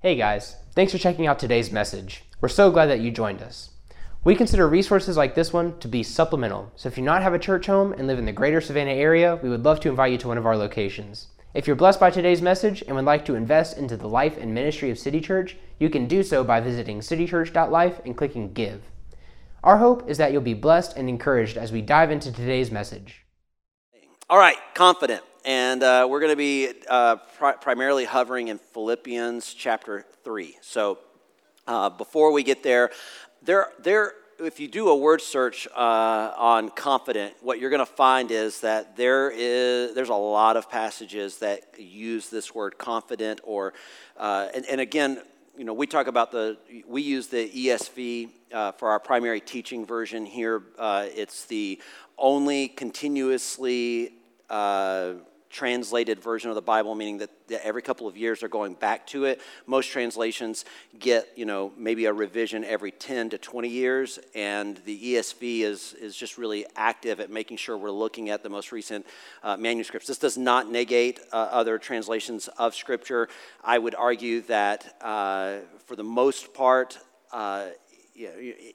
Hey guys, thanks for checking out today's message. We're so glad that you joined us. We consider resources like this one to be supplemental, so if you not have a church home and live in the greater Savannah area, we would love to invite you to one of our locations. If you're blessed by today's message and would like to invest into the life and ministry of City Church, you can do so by visiting citychurch.life and clicking Give. Our hope is that you'll be blessed and encouraged as we dive into today's message. All right, confident. And uh, we're going to be uh, pri- primarily hovering in Philippians chapter 3. So uh, before we get there, there, there, if you do a word search uh, on confident, what you're going to find is that there is there's a lot of passages that use this word confident, or uh, and, and again, you know, we talk about the we use the ESV uh, for our primary teaching version here. Uh, it's the only continuously uh, translated version of the Bible, meaning that, that, every couple of years they're going back to it. Most translations get, you know, maybe a revision every 10 to 20 years, and the ESV is, is just really active at making sure we're looking at the most recent uh, manuscripts. This does not negate uh, other translations of Scripture. I would argue that uh, for the most part, uh,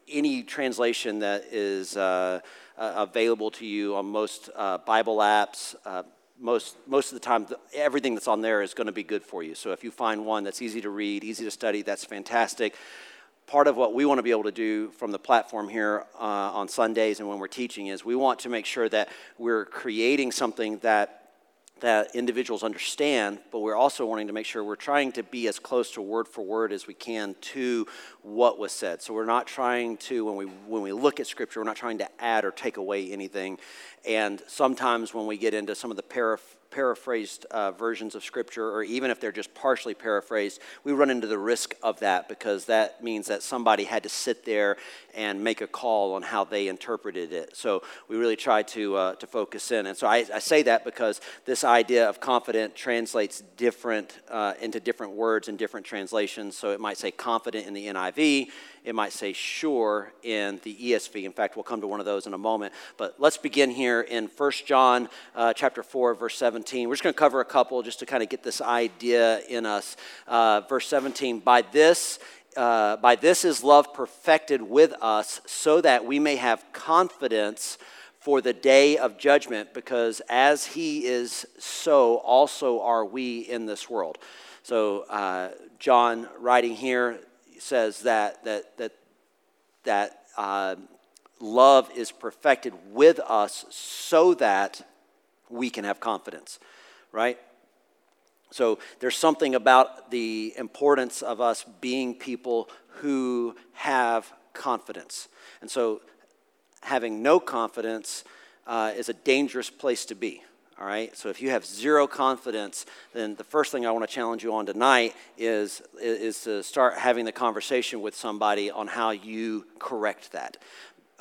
any translation that is uh, uh, available to you on most Bible apps, most, most of the time, everything that's on there is going to be good for you. So if you find one that's easy to read, easy to study, that's fantastic. Part of what we want to be able to do from the platform here uh, on Sundays and when we're teaching is we want to make sure that we're creating something that that individuals understand, but we're also wanting to make sure we're trying to be as close to word for word as we can to what was said. So we're not trying to, when we, when we look at Scripture, we're not trying to add or take away anything. And sometimes when we get into some of the paraph- paraphrased uh, versions of Scripture, or even if they're just partially paraphrased, we run into the risk of that because that means that somebody had to sit there and make a call on how they interpreted it. So we really try to, uh, to focus in. And so I, I, say that because this idea of confident translates different uh, into different words in different translations. So it might say confident in the NIV it might say sure in the ESV. In fact, we'll come to one of those in a moment. But let's begin here in 1 John uh, chapter 4, verse 17. We're just going to cover a couple just to kind of get this idea in us. Uh, verse 17, by this uh, by this is love perfected with us, so that we may have confidence for the day of judgment, because as he is, so also are we in this world. So, uh, John writing here says that, that, that, that uh, love is perfected with us so that we can have confidence, right? So there's something about the importance of us being people who have confidence. And so having no confidence uh, is a dangerous place to be. All right, so if you have zero confidence, then the first thing I want to challenge you on tonight is, is to start having the conversation with somebody on how you correct that.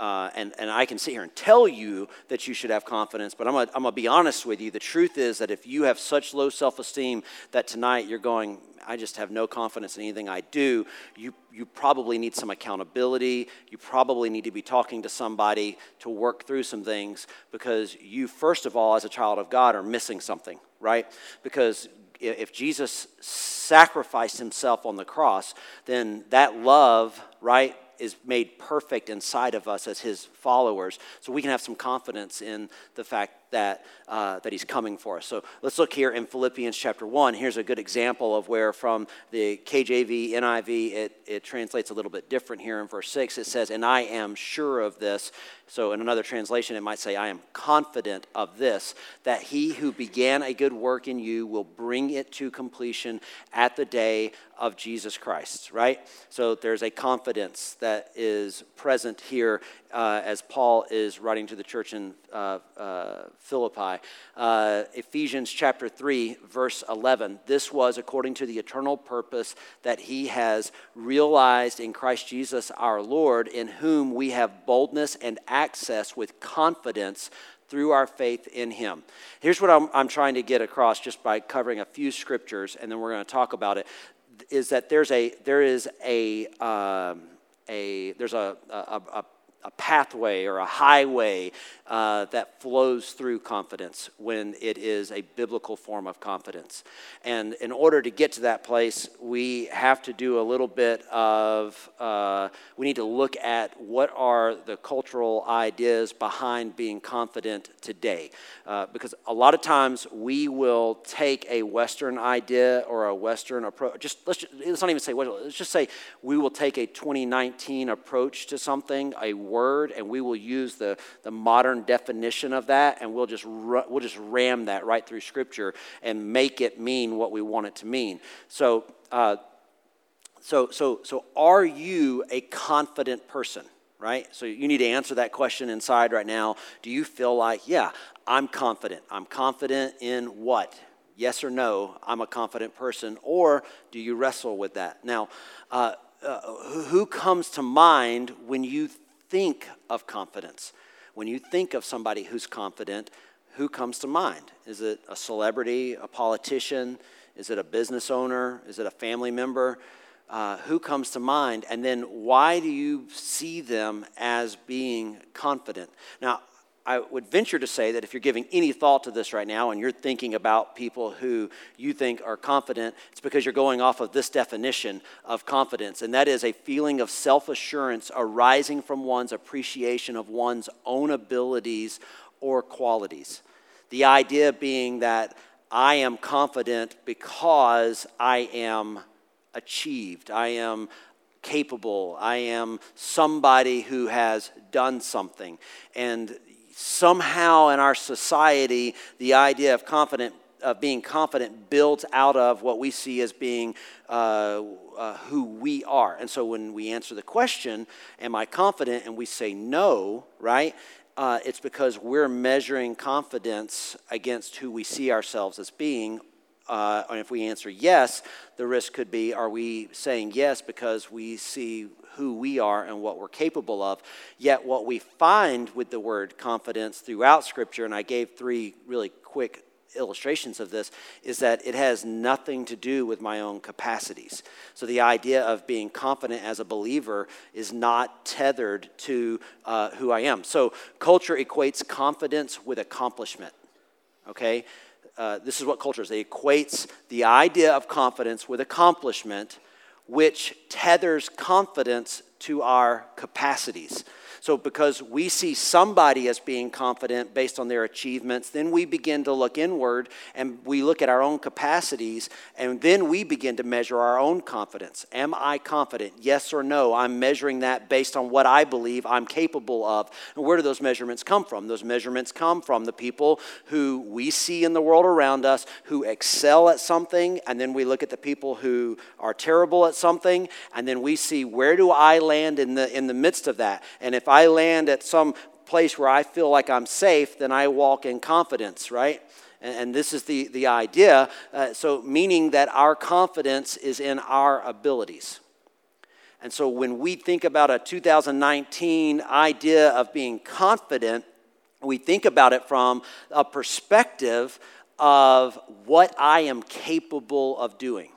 Uh, and, and I can sit here and tell you that you should have confidence, but I'm going to be honest with you. The truth is that if you have such low self esteem that tonight you're going, I just have no confidence in anything I do, you, you probably need some accountability. You probably need to be talking to somebody to work through some things because you, first of all, as a child of God, are missing something, right? Because if Jesus sacrificed himself on the cross, then that love, right, is made perfect inside of us as his followers. So we can have some confidence in the fact that, uh, that he's coming for us. So let's look here in Philippians chapter 1. Here's a good example of where from the KJV, NIV, it, it translates a little bit different here in verse 6. It says, And I am sure of this. So in another translation, it might say, I am confident of this, that he who began a good work in you will bring it to completion at the day of Jesus Christ, right? So there's a confidence that is present here uh, as Paul is writing to the church in uh, uh, Philippi. Uh, Ephesians chapter 3, verse 11. This was according to the eternal purpose that he has realized in Christ Jesus our Lord, in whom we have boldness and access with confidence through our faith in him. Here's what I'm, I'm trying to get across just by covering a few scriptures, and then we're going to talk about it. Is that there's a there is a um, a there's a, a, a a pathway or a highway uh, that flows through confidence when it is a biblical form of confidence. And in order to get to that place, we have to do a little bit of, uh, we need to look at what are the cultural ideas behind being confident today. Uh, because a lot of times we will take a Western idea or a Western approach, just let's, just, let's not even say, let's just say we will take a 2019 approach to something, a word and we will use the, the modern definition of that and we'll just, we'll just ram that right through Scripture and make it mean what we want it to mean. So, uh, so, so, so are you a confident person? Right? So you need to answer that question inside right now. Do you feel like, yeah, I'm confident? I'm confident in what? Yes or no, I'm a confident person. Or do you wrestle with that? Now, uh, uh, who comes to mind when you think of confidence? When you think of somebody who's confident, who comes to mind? Is it a celebrity, a politician? Is it a business owner? Is it a family member? Uh, who comes to mind? And then why do you see them as being confident? Now, I would venture to say that if you're giving any thought to this right now and you're thinking about people who you think are confident, it's because you're going off of this definition of confidence, and that is a feeling of self assurance arising from one's appreciation of one's own abilities or qualities. The idea being that I am confident because I am achieved, I am capable. I am somebody who has done something. And somehow in our society, the idea of confident of being confident builds out of what we see as being uh, uh, who we are. And so when we answer the question, Am I confident? and we say no, right? Uh, it's because we're measuring confidence against who we see ourselves as being. Uh, and if we answer yes, the risk could be are we saying yes because we see who we are and what we're capable of. Yet, what we find with the word confidence throughout Scripture, and I gave three really quick illustrations of this is that it has nothing to do with my own capacities. So the idea of being confident as a believer is not tethered to uh, who I am. So culture equates confidence with accomplishment. Okay? Uh, this is what culture is. It equates the idea of confidence with accomplishment which tethers confidence to our capacities. So, because we see somebody as being confident based on their achievements, then we begin to look inward and we look at our own capacities, and then we begin to measure our own confidence. Am I confident? Yes or no? I'm measuring that based on what I believe I'm capable of. And where do those measurements come from? Those measurements come from the people who we see in the world around us who excel at something, and then we look at the people who are terrible at something, and then we see where do I land in the, in the midst of that. And if I land at some place where I feel like I'm safe, then I walk in confidence, right? And, and this is the, the idea. Uh, so, meaning that our confidence is in our abilities. And so, when we think about a 2019 idea of being confident, we think about it from a perspective of what I am capable of doing,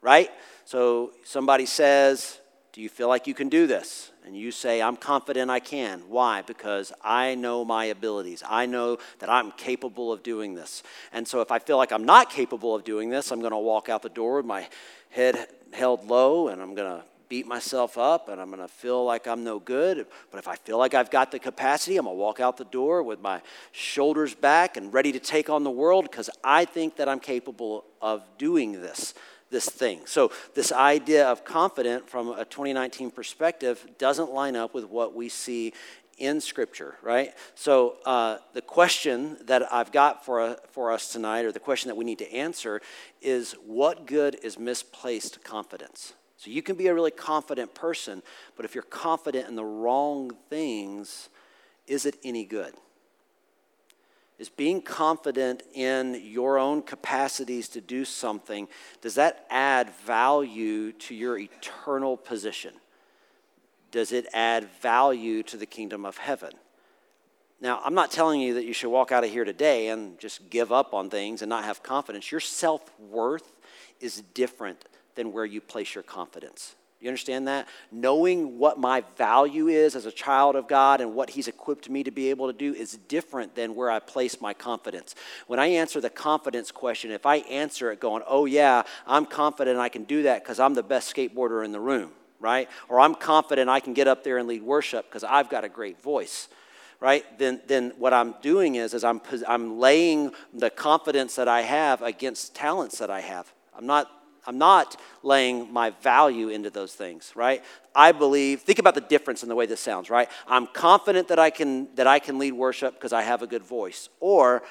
right? So, somebody says, Do you feel like you can do this? And you say, I'm confident I can. Why? Because I know my abilities. I know that I'm capable of doing this. And so if I feel like I'm not capable of doing this, I'm going to walk out the door with my head held low and I'm going to beat myself up and I'm going to feel like I'm no good. But if I feel like I've got the capacity, I'm going to walk out the door with my shoulders back and ready to take on the world because I think that I'm capable of doing this this thing. So, this idea of confident from a 2019 perspective doesn't line up with what we see in Scripture, right? So, uh, the question that I've got for, uh, for us tonight, or the question that we need to answer, is what good is misplaced confidence? So, you can be a really confident person, but if you're confident in the wrong things, is it any good? Is being confident in your own capacities to do something, does that add value to your eternal position? Does it add value to the kingdom of heaven? Now, I'm not telling you that you should walk out of here today and just give up on things and not have confidence. Your self worth is different than where you place your confidence. You understand that? Knowing what my value is as a child of God and what He's equipped me to be able to do is different than where I place my confidence. When I answer the confidence question, if I answer it going, oh, yeah, I'm confident I can do that because I'm the best skateboarder in the room, right? Or I'm confident I can get up there and lead worship because I've got a great voice right then, then what i'm doing is, is I'm, I'm laying the confidence that i have against talents that i have i'm not I'm not laying my value into those things, right? I believe, think about the difference in the way this sounds, right? I'm confident that I can that I can lead worship because I have a good voice. Or,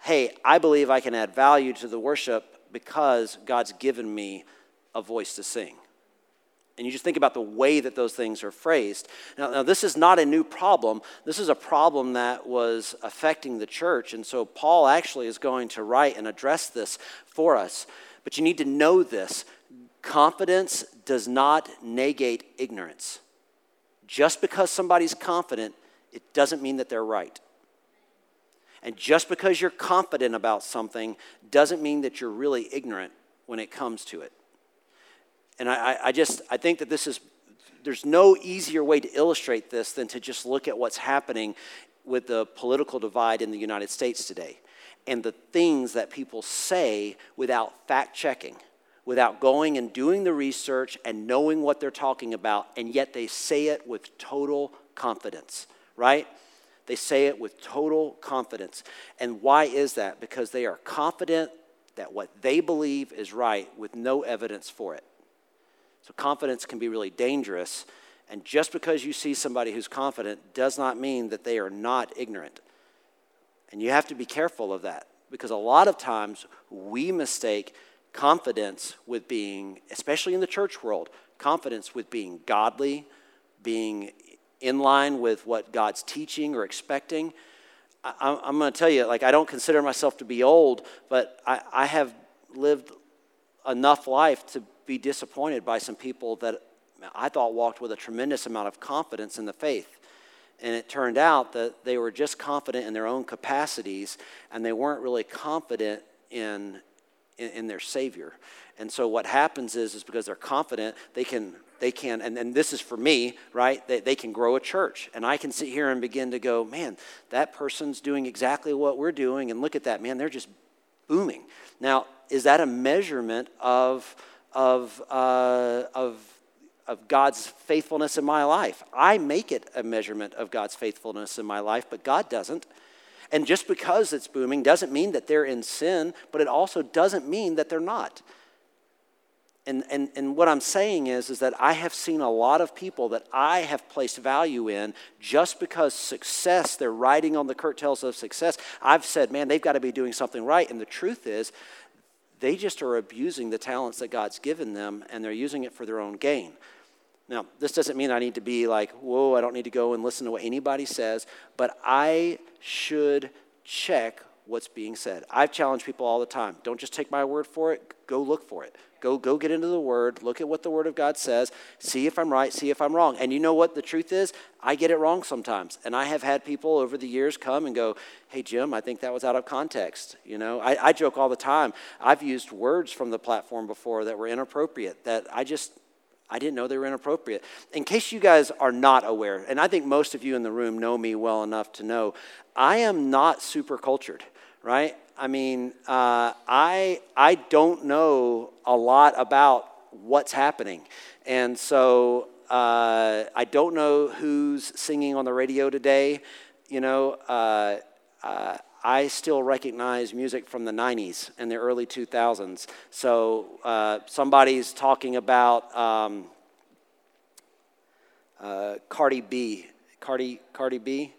hey, I believe I can add value to the worship because God's given me a voice to sing. And you just think about the way that those things are phrased. Now, now, this is not a new problem. This is a problem that was affecting the church. And so Paul actually is going to write and address this for us. But you need to know this confidence does not negate ignorance. Just because somebody's confident, it doesn't mean that they're right. And just because you're confident about something doesn't mean that you're really ignorant when it comes to it. And I, I just I think that this is there's no easier way to illustrate this than to just look at what's happening with the political divide in the United States today and the things that people say without fact checking, without going and doing the research and knowing what they're talking about, and yet they say it with total confidence, right? They say it with total confidence. And why is that? Because they are confident that what they believe is right with no evidence for it. So confidence can be really dangerous. And just because you see somebody who's confident does not mean that they are not ignorant. And you have to be careful of that because a lot of times we mistake confidence with being, especially in the church world, confidence with being godly, being in line with what God's teaching or expecting. I, am going to tell you, like, I don't consider myself to be old, but I, I have lived enough life to be disappointed by some people that I thought walked with a tremendous amount of confidence in the faith. And it turned out that they were just confident in their own capacities and they weren't really confident in, in, in their Savior. And so what happens is, is because they're confident, they can, they can and, and this is for me, right? They, they can grow a church. And I can sit here and begin to go, man, that person's doing exactly what we're doing. And look at that, man, they're just booming. Now, is that a measurement of, of, uh, of of God's faithfulness in my life. I make it a measurement of God's faithfulness in my life, but God doesn't. And just because it's booming doesn't mean that they're in sin, but it also doesn't mean that they're not. And, and, and what I'm saying is, is that I have seen a lot of people that I have placed value in just because success, they're riding on the curtails of success. I've said, man, they've got to be doing something right. And the truth is, they just are abusing the talents that God's given them and they're using it for their own gain. Now, this doesn't mean I need to be like, whoa, I don't need to go and listen to what anybody says, but I should check what's being said. I've challenged people all the time. Don't just take my word for it, go look for it. Go, go get into the Word, look at what the Word of God says, see if I'm right, see if I'm wrong. And you know what the truth is? I get it wrong sometimes. And I have had people over the years come and go, hey, Jim, I think that was out of context. You know, I, I joke all the time. I've used words from the platform before that were inappropriate that I just I didn't know they were inappropriate. In case you guys are not aware, and I think most of you in the room know me well enough to know, I am not super cultured, right? I mean, uh, I, I don't know a lot about what's happening. And so uh, I don't know who's singing on the radio today. You know, uh, uh I still recognize music from the 90s and the early 2000s. So uh, somebody's talking about um, uh, Cardi B. Cardi, Cardi B?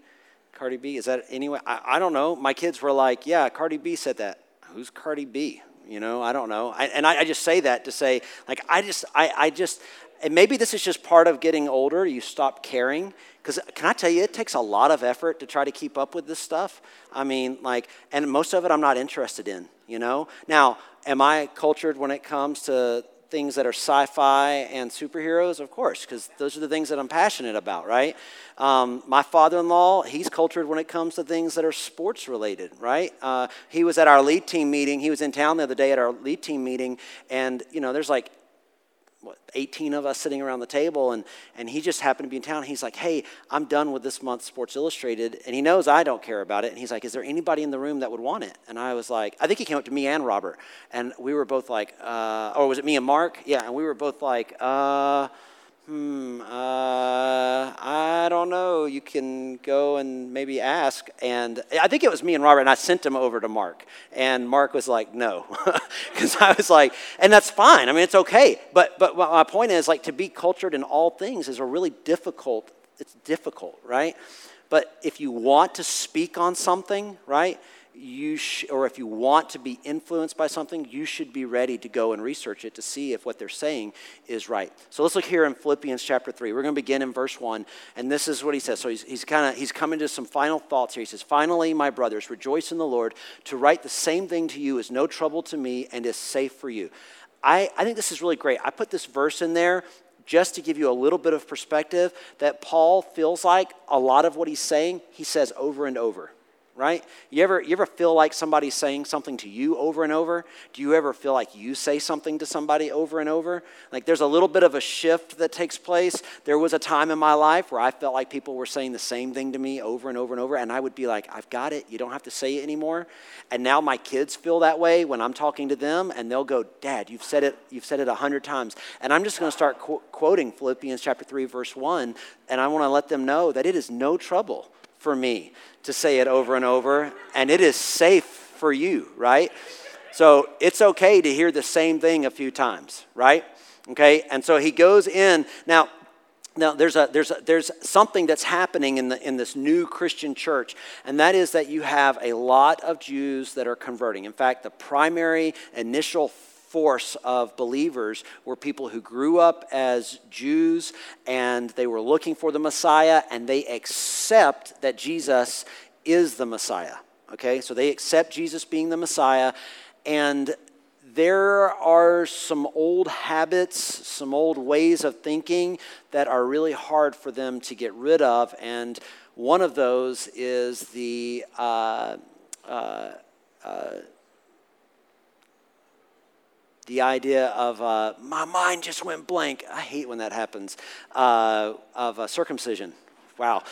Cardi B? Is that anyway? I, I don't know. My kids were like, yeah, Cardi B said that. Who's Cardi B? You know, I don't know. I, and I, I, just say that to say, like, I just, I, I just, and maybe this is just part of getting older. You stop caring because can I tell you, it takes a lot of effort to try to keep up with this stuff. I mean, like, and most of it I'm not interested in, you know? Now, am I cultured when it comes to things that are sci fi and superheroes? Of course, because those are the things that I'm passionate about, right? Um, my father in law, he's cultured when it comes to things that are sports related, right? Uh, he was at our lead team meeting. He was in town the other day at our lead team meeting, and, you know, there's like what, 18 of us sitting around the table, and, and he just happened to be in town. He's like, Hey, I'm done with this month's Sports Illustrated. And he knows I don't care about it. And he's like, Is there anybody in the room that would want it? And I was like, I think he came up to me and Robert. And we were both like, uh, Or was it me and Mark? Yeah. And we were both like, uh, hmm, uh, I don't know. You can go and maybe ask. And I think it was me and Robert, and I sent him over to Mark. And Mark was like, no. Because I was like, and that's fine. I mean, it's okay. But, but my point is, like, to be cultured in all things is a really difficult, it's difficult, right? But if you want to speak on something, right, you sh- or if you want to be influenced by something, you should be ready to go and research it to see if what they're saying is right. So let's look here in Philippians chapter 3. We're going to begin in verse 1, and this is what he says. So he's, he's kind of he's coming to some final thoughts here. He says, Finally, my brothers, rejoice in the Lord. To write the same thing to you is no trouble to me and is safe for you. I, I think this is really great. I put this verse in there just to give you a little bit of perspective that Paul feels like a lot of what he's saying, he says over and over right? You ever, you ever feel like somebody's saying something to you over and over? Do you ever feel like you say something to somebody over and over? Like there's a little bit of a shift that takes place. There was a time in my life where I felt like people were saying the same thing to me over and over and over, and I would be like, I've got it. You don't have to say it anymore. And now my kids feel that way when I'm talking to them, and they'll go, Dad, you've said it, you've said it a hundred times. And I'm just going to start qu- quoting Philippians chapter 3, verse 1, and I want to let them know that it is no trouble for me to say it over and over, and it is safe for you, right? So it's okay to hear the same thing a few times, right? Okay, and so he goes in. Now, now there's, a, there's, a, there's something that's happening in, the, in this new christian church and that is that you have a lot of jews that are converting in fact the primary initial force of believers were people who grew up as Jews and they were looking for the Messiah and they accept that Jesus is the Messiah. Okay, so they accept Jesus being the Messiah and there are some old habits, some old ways of thinking that are really hard for them to get rid of. And one of those is the uh, uh, uh, the idea of uh, my mind just went blank. I hate when that happens. Uh, of uh, circumcision. Wow.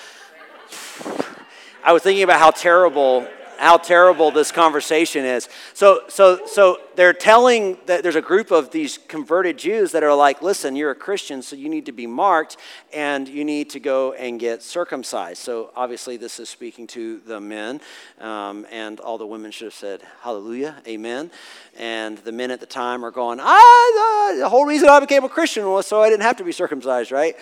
I was thinking about how terrible how terrible this conversation is. So, so, so they're telling that there's a group of these converted Jews that are like, listen, you're a Christian, so you need to be marked and you need to go and get circumcised. So, obviously, this is speaking to the men, um, and all the women should have said, hallelujah, amen. And the men at the time are going, ah, the whole reason I became a Christian was so I didn't have to be circumcised, right?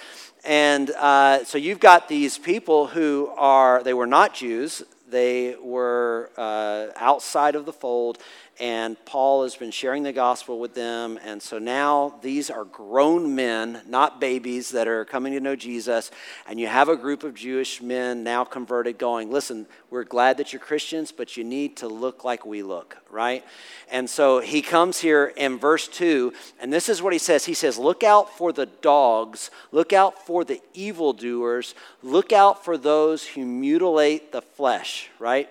And uh, so you've got these people who are, they were not Jews, they were uh, outside of the fold, and Paul has been sharing the gospel with them. And so now these are grown men, not babies, that are coming to know Jesus. And you have a group of Jewish men now converted going, listen, we're glad that you're Christians, but you need to look like we look, right? And so he comes here in verse 2, and this is what he says He says, Look out for the dogs, look out for the evildoers, look out for those who mutilate the flesh, right?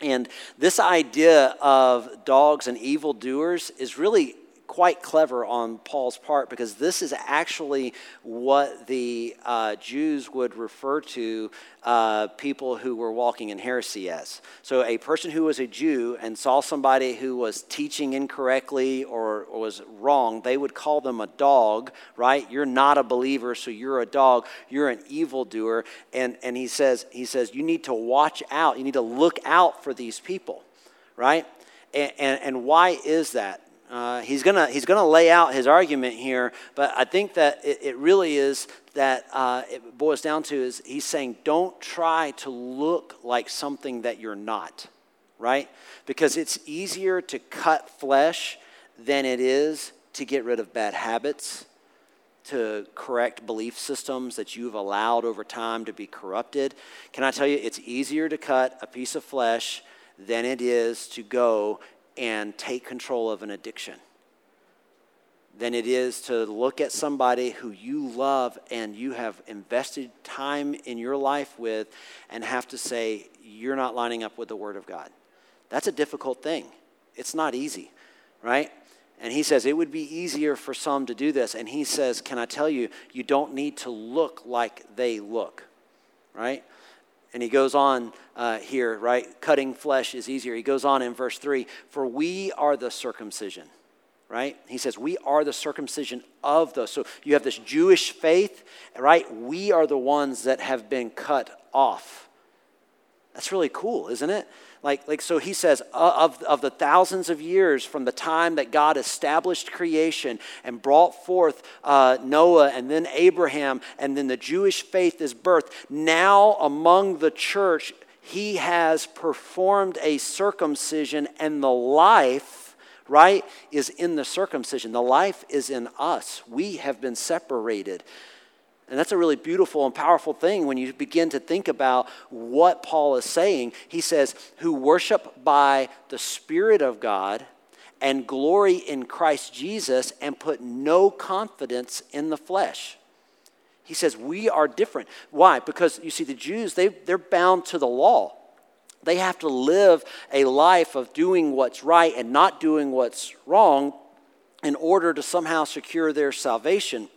And this idea of dogs and evildoers is really quite clever on Paul's part because this is actually what the uh, Jews would refer to uh, people who were walking in heresy as. So, a person who was a Jew and saw somebody who was teaching incorrectly or, or was wrong, they would call them a dog, right? You're not a believer, so you're a dog. You're an evildoer. And, and he, says, he says, you need to watch out. You need to look out for these people, right? and, and, and why is that? Uh, he's going he's gonna lay out his argument here, but I think that it, it really is that uh, it boils down to is he's saying don't try to look like something that you're not, right? Because it's easier to cut flesh than it is to get rid of bad habits, to correct belief systems that you've allowed over time to be corrupted. Can I tell you, it's easier to cut a piece of flesh than it is to go and take control of an addiction than it is to look at somebody who you love and you have invested time in your life with and have to say, you're not lining up with the Word of God. That's a difficult thing. It's not easy, right? And he says it would be easier for some to do this. And he says, Can I tell you, you don't need to look like they look, right? And he goes on uh, here, right? Cutting flesh is easier. He goes on in verse 3 For we are the circumcision, right? He says, We are the circumcision of the. So you have this Jewish faith, right? We are the ones that have been cut off. That's really cool, isn't it? Like, like so he says, of, of the thousands of years from the time that God established creation and brought forth uh, Noah and then Abraham and then the Jewish faith is birthed, now among the church, he has performed a circumcision and the life right is in the circumcision. The life is in us. We have been separated and that's a really beautiful and powerful thing when you begin to think about what Paul is saying. He says, who worship by the Spirit of God and glory in Christ Jesus and put no confidence in the flesh. He says, we are different. Why? Because you see, the Jews, they, they're bound to the law. They have to live a life of doing what's right and not doing what's wrong in order to somehow secure their salvation.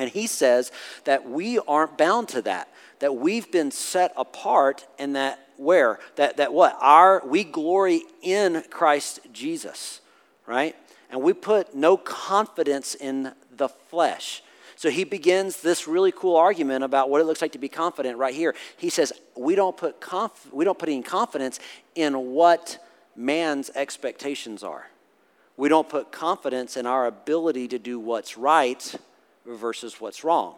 And he says that we aren't bound to that, that we've been set apart and that where? That, that what? Our, we glory in Christ Jesus, right? And we put no confidence in the flesh. So he begins this really cool argument about what it looks like to be confident right here. He says, we don't put, conf- we don't put any confidence in what man's expectations are. We don't put confidence in our ability to do what's right versus what's wrong.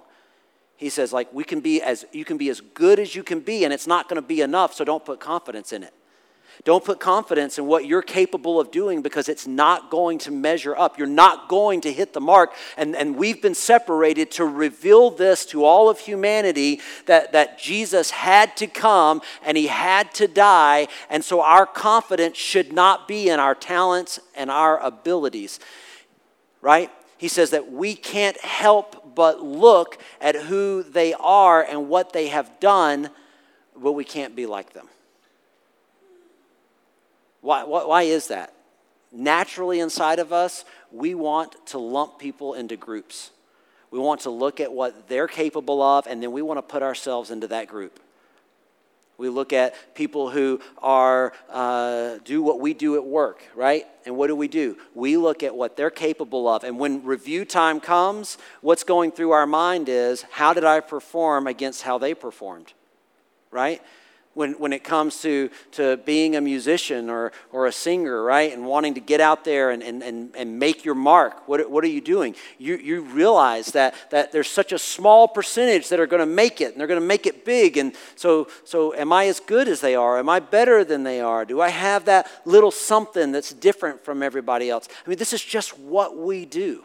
He says, like, we can be as, you can be as good as you can be, and it's not going to be enough, so don't put confidence in it. Don't put confidence in what you're capable of doing because it's not going to measure up. You're not going to hit the mark. And, and we've been separated to reveal this to all of humanity that, that Jesus had to come and he had to die. And so our confidence should not be in our talents and our abilities, right? He says that we can't help but look at who they are and what they have done, but we can't be like them. Why, why, why is that? Naturally, inside of us, we want to lump people into groups. We want to look at what they're capable of, and then we want to put ourselves into that group. We look at people who are uh, do what we do at work, right? And what do we do? We look at what they're capable of. And when review time comes, what's going through our mind is how did I perform against how they performed, right? When, when it comes to, to being a musician or, or a singer, right? And wanting to get out there and, and, and, and make your mark. What, what are you doing? You, you realize that, that there's such a small percentage that are going to make it and they're going to make it big. And so, so, am I as good as they are? Am I better than they are? Do I have that little something that's different from everybody else? I mean, this is just what we do.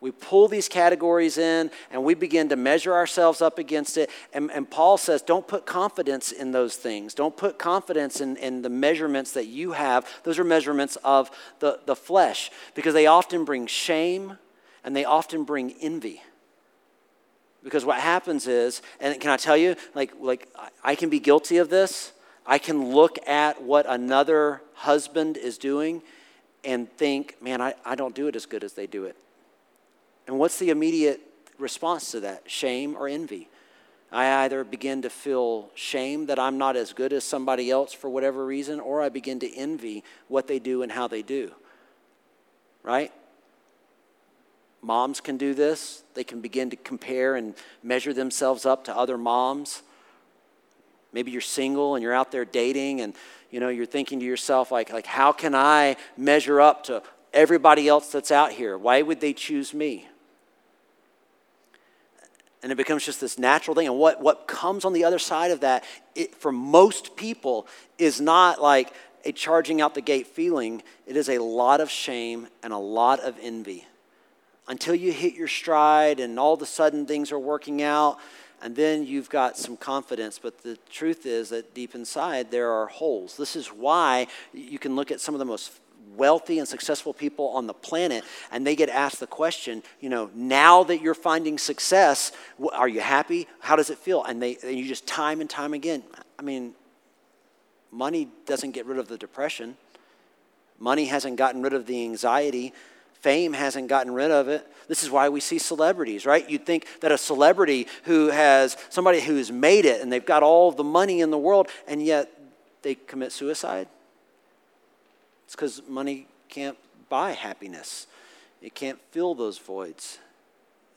We pull these categories in and we begin to measure ourselves up against it. And, and, Paul says, don't put confidence in those things. Don't put confidence in, in the measurements that you have. Those are measurements of the, the flesh because they often bring shame and they often bring envy. Because what happens is, and can I tell you, like, like I can be guilty of this. I can look at what another husband is doing and think, man, I, I don't do it as good as they do it. And what's the immediate response to that? Shame or envy? I either begin to feel shame that I'm not as good as somebody else for whatever reason, or I begin to envy what they do and how they do. Right? Moms can do this. They can begin to compare and measure themselves up to other moms. Maybe you're single and you're out there dating and you know you're thinking to yourself like like how can I measure up to everybody else that's out here? Why would they choose me? And it becomes just this natural thing. And what, what comes on the other side of that, it, for most people, is not like a charging out the gate feeling. It is a lot of shame and a lot of envy. Until you hit your stride and all of a sudden things are working out, and then you've got some confidence. But the truth is that deep inside there are holes. This is why you can look at some of the most wealthy and successful people on the planet, and they get asked the question, you know, now that you're finding success, are you happy? How does it feel? And they, and you just time and time again. I mean, money doesn't get rid of the depression. Money hasn't gotten rid of the anxiety. Fame hasn't gotten rid of it. This is why we see celebrities, right? You'd think that a celebrity who has somebody who's made it and they've got all the money in the world and yet they commit suicide. It's because money can't buy happiness, it can't fill those voids.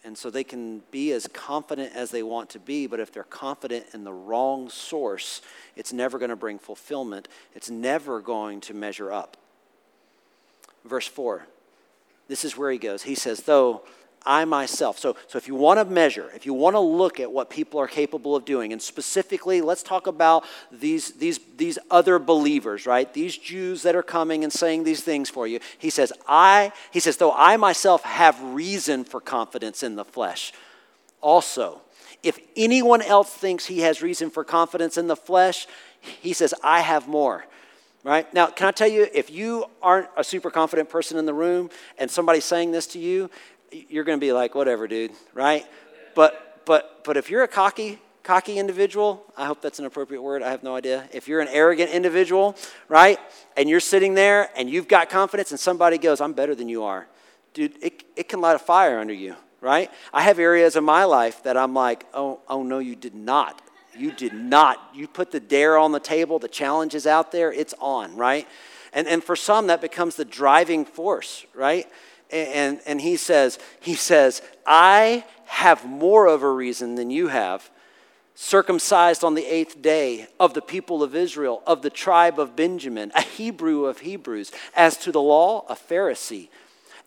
And so they can be as confident as they want to be, but if they're confident in the wrong source, it's never going to bring fulfillment. It's never going to measure up. Verse 4, this is where he goes. He says, Though I myself. So, so if you want to measure, if you want to look at what people are capable of doing, and specifically, let's talk about these, these, these other believers, right? These Jews that are coming and saying these things for you. He says, I, he says, though I myself have reason for confidence in the flesh. Also, if anyone else thinks he has reason for confidence in the flesh, he says, I have more right? Now, can I tell you, if you aren't a super confident person in the room and somebody's saying this to you, you're going to be like, whatever, dude, right? But, but, but if you're a cocky, cocky individual, I hope that's an appropriate word, I have no idea. If you're an arrogant individual, right, and you're sitting there and you've got confidence and somebody goes, I'm better than you are, dude, it, it can light a fire under you, right? I have areas in my life that I'm like, oh, oh no, you did not. You did not. You put the dare on the table, the challenge is out there, it's on, right? And, and for some, that becomes the driving force, right? And, and he says, he says, I have more of a reason than you have. Circumcised on the eighth day of the people of Israel, of the tribe of Benjamin, a Hebrew of Hebrews, as to the law, a Pharisee,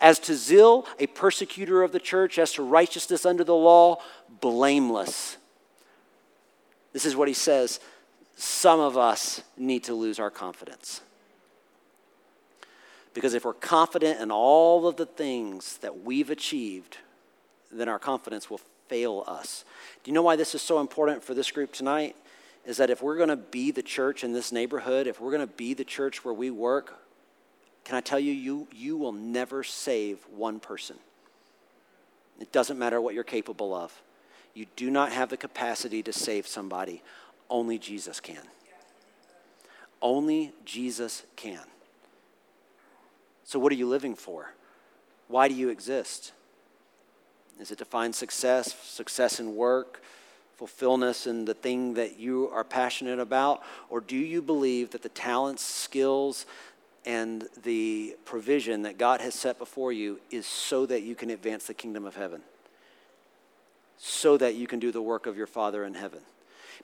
as to zeal, a persecutor of the church, as to righteousness under the law, blameless. This is what he says. Some of us need to lose our confidence. Because if we're confident in all of the things that we've achieved, then our confidence will fail us. Do you know why this is so important for this group tonight? Is that if we're going to be the church in this neighborhood, if we're going to be the church where we work, can I tell you, you, you will never save one person. It doesn't matter what you're capable of. You do not have the capacity to save somebody. Only Jesus can. Only Jesus can. So, what are you living for? Why do you exist? Is it to find success, success in work, fulfillment in the thing that you are passionate about? Or do you believe that the talents, skills, and the provision that God has set before you is so that you can advance the kingdom of heaven? So that you can do the work of your Father in heaven?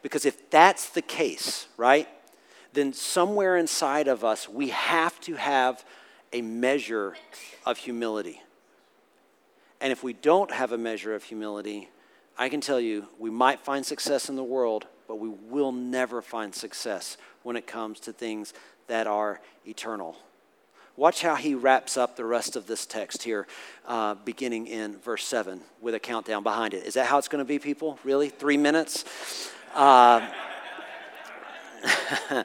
Because if that's the case, right, then somewhere inside of us, we have to have a measure of humility. And if we don't have a measure of humility, I can tell you we might find success in the world, but we will never find success when it comes to things that are eternal. Watch how he wraps up the rest of this text here, uh, beginning in verse 7 with a countdown behind it. Is that how it's going to be, people? Really? Three minutes? Uh, They're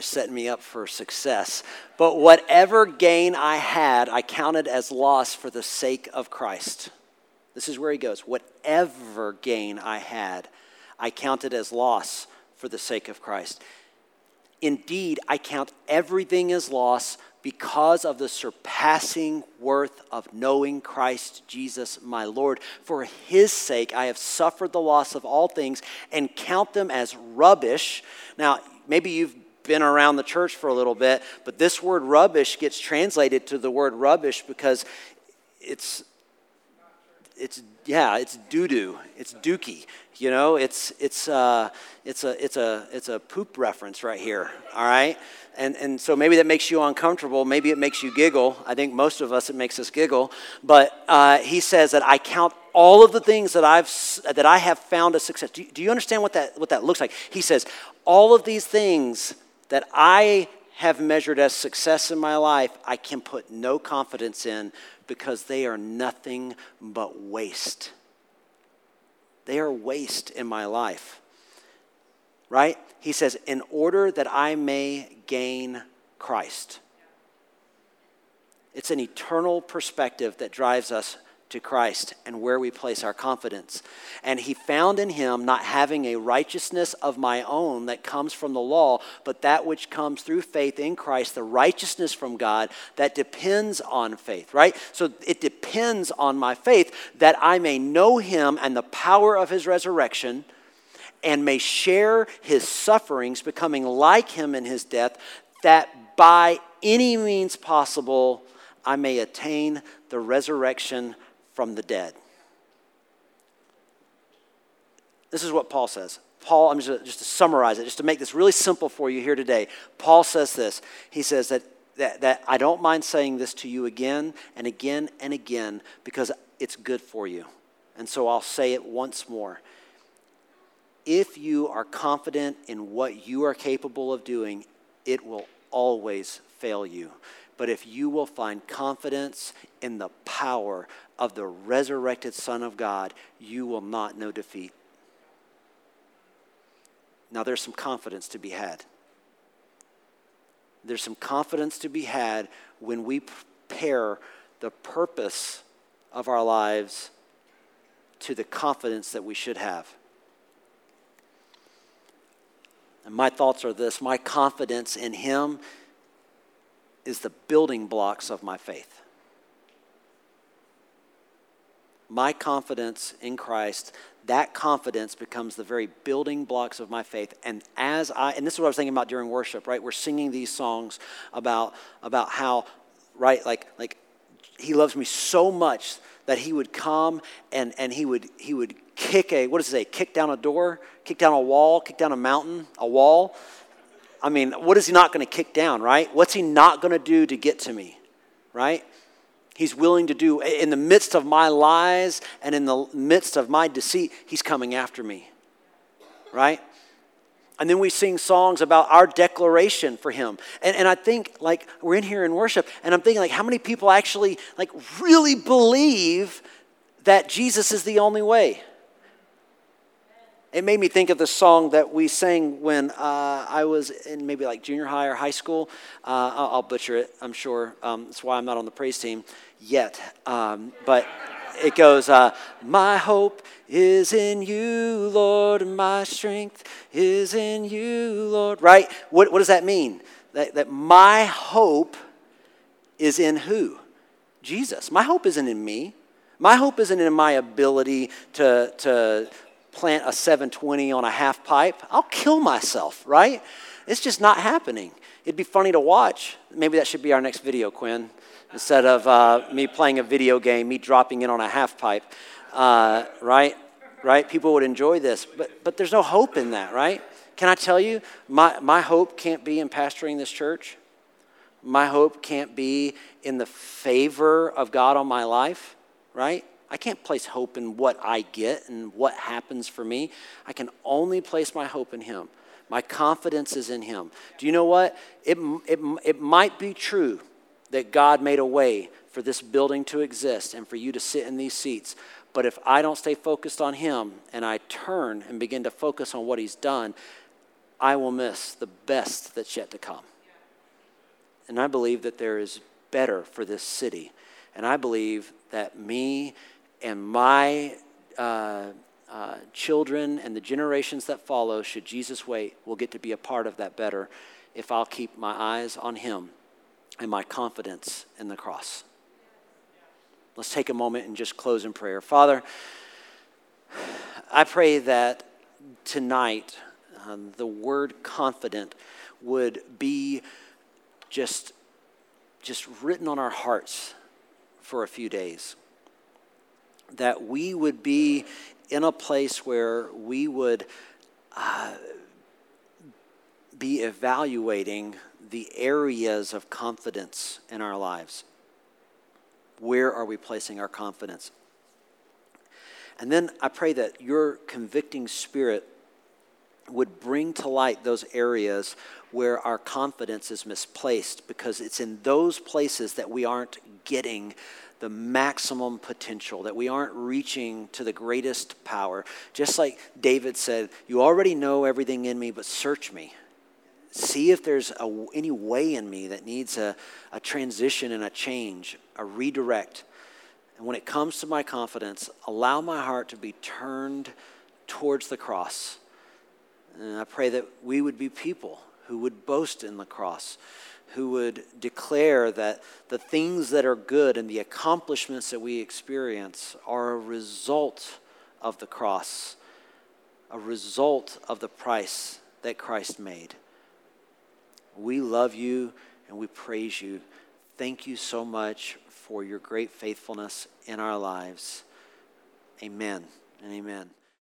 setting me up for success. But whatever gain I had, I counted as loss for the sake of Christ. This is where he goes. Whatever gain I had, I counted as loss for the sake of Christ. Indeed, I count everything as loss because of the surpassing worth of knowing Christ Jesus my Lord. For his sake, I have suffered the loss of all things and count them as rubbish. Now, maybe you've been around the church for a little bit, but this word rubbish gets translated to the word rubbish because it's it's yeah, it's doo doo, it's dookie. You know, it's it's uh, it's a it's a it's a poop reference right here. All right, and and so maybe that makes you uncomfortable. Maybe it makes you giggle. I think most of us it makes us giggle. But uh, he says that I count all of the things that I've that I have found a success. Do you, do you understand what that what that looks like? He says all of these things that I have measured as success in my life, I can put no confidence in because they are nothing but waste. They are waste in my life. Right? He says, in order that I may gain Christ. It's an eternal perspective that drives us to Christ and where we place our confidence. And he found in him not having a righteousness of my own that comes from the law, but that which comes through faith in Christ, the righteousness from God that depends on faith, right? So it depends on my faith that I may know him and the power of his resurrection and may share his sufferings, becoming like him in his death, that by any means possible I may attain the resurrection from the dead. This is what Paul says. Paul, I'm just, just to summarize it, just to make this really simple for you here today. Paul says this. He says that, that, that I don't mind saying this to you again and again and again because it's good for you. And so I'll say it once more. If you are confident in what you are capable of doing, it will always fail you. But if you will find confidence in the power of the resurrected Son of God, you will not know defeat. Now, there's some confidence to be had. There's some confidence to be had when we pair the purpose of our lives to the confidence that we should have. And my thoughts are this my confidence in Him is the building blocks of my faith. My confidence in Christ, that confidence becomes the very building blocks of my faith. And as I, and this is what I was thinking about during worship, right? We're singing these songs about, about how, right, like, like he loves me so much that he would come and, and he would he would kick a what does it say kick down a door kick down a wall kick down a mountain a wall I mean, what is he not going to kick down, right? What's he not going to do to get to me, right? He's willing to do, in the midst of my lies and in the midst of my deceit, he's coming after me, right? And then we sing songs about our declaration for him. And, and I think, like, we're in here in worship, and I'm thinking, like, how many people actually, like, really believe that Jesus is the only way? It made me think of the song that we sang when uh, I was in maybe like junior high or high school. Uh, I'll, butcher it, I'm sure. Um, that's why I'm not on the praise team yet. Um, but it goes, uh, My hope is in you, Lord, my strength is in you, Lord. Right? What, what does that mean? That, that my hope is in who? Jesus. My hope isn't in me. My hope isn't in my ability to, to plant a 720 on a half pipe, I'll kill myself, right? It's just not happening. It'd be funny to watch. Maybe that should be our next video, Quinn. Instead of uh, me playing a video game, me dropping in on a half pipe, uh, right? Right? People would enjoy this, but, but there's no hope in that, right? Can I tell you, my, my hope can't be in pastoring this church. My hope can't be in the favor of God on my life, right? I can't place hope in what I get and what happens for me. I can only place my hope in Him. My confidence is in Him. Do you know what? It, it, it might be true that God made a way for this building to exist and for you to sit in these seats. But if I don't stay focused on Him and I turn and begin to focus on what He's done, I will miss the best that's yet to come. And I believe that there is better for this city. And I believe that me and my uh, uh, children and the generations that follow, should Jesus wait, will get to be a part of that better if I'll keep my eyes on Him and my confidence in the cross. Let's take a moment and just close in prayer. Father, I pray that tonight um, the word confident would be just, just written on our hearts for a few days that we would be in a place where we would uh, be evaluating the areas of confidence in our lives. Where are we placing our confidence? And then I pray that your convicting spirit would bring to light those areas where our confidence is misplaced because it's in those places that we aren't getting the maximum potential, that we aren't reaching to the greatest power. Just like David said, You already know everything in me, but search me. See if there's a, any way in me that needs a, a transition and a change, a redirect. And when it comes to my confidence, allow my heart to be turned towards the cross. And I pray that we would be people who would boast in the cross, who would declare that the things that are good and the accomplishments that we experience are a result of the cross, a result of the price that Christ made. We love you and we praise you. Thank you so much for your great faithfulness in our lives. Amen and amen.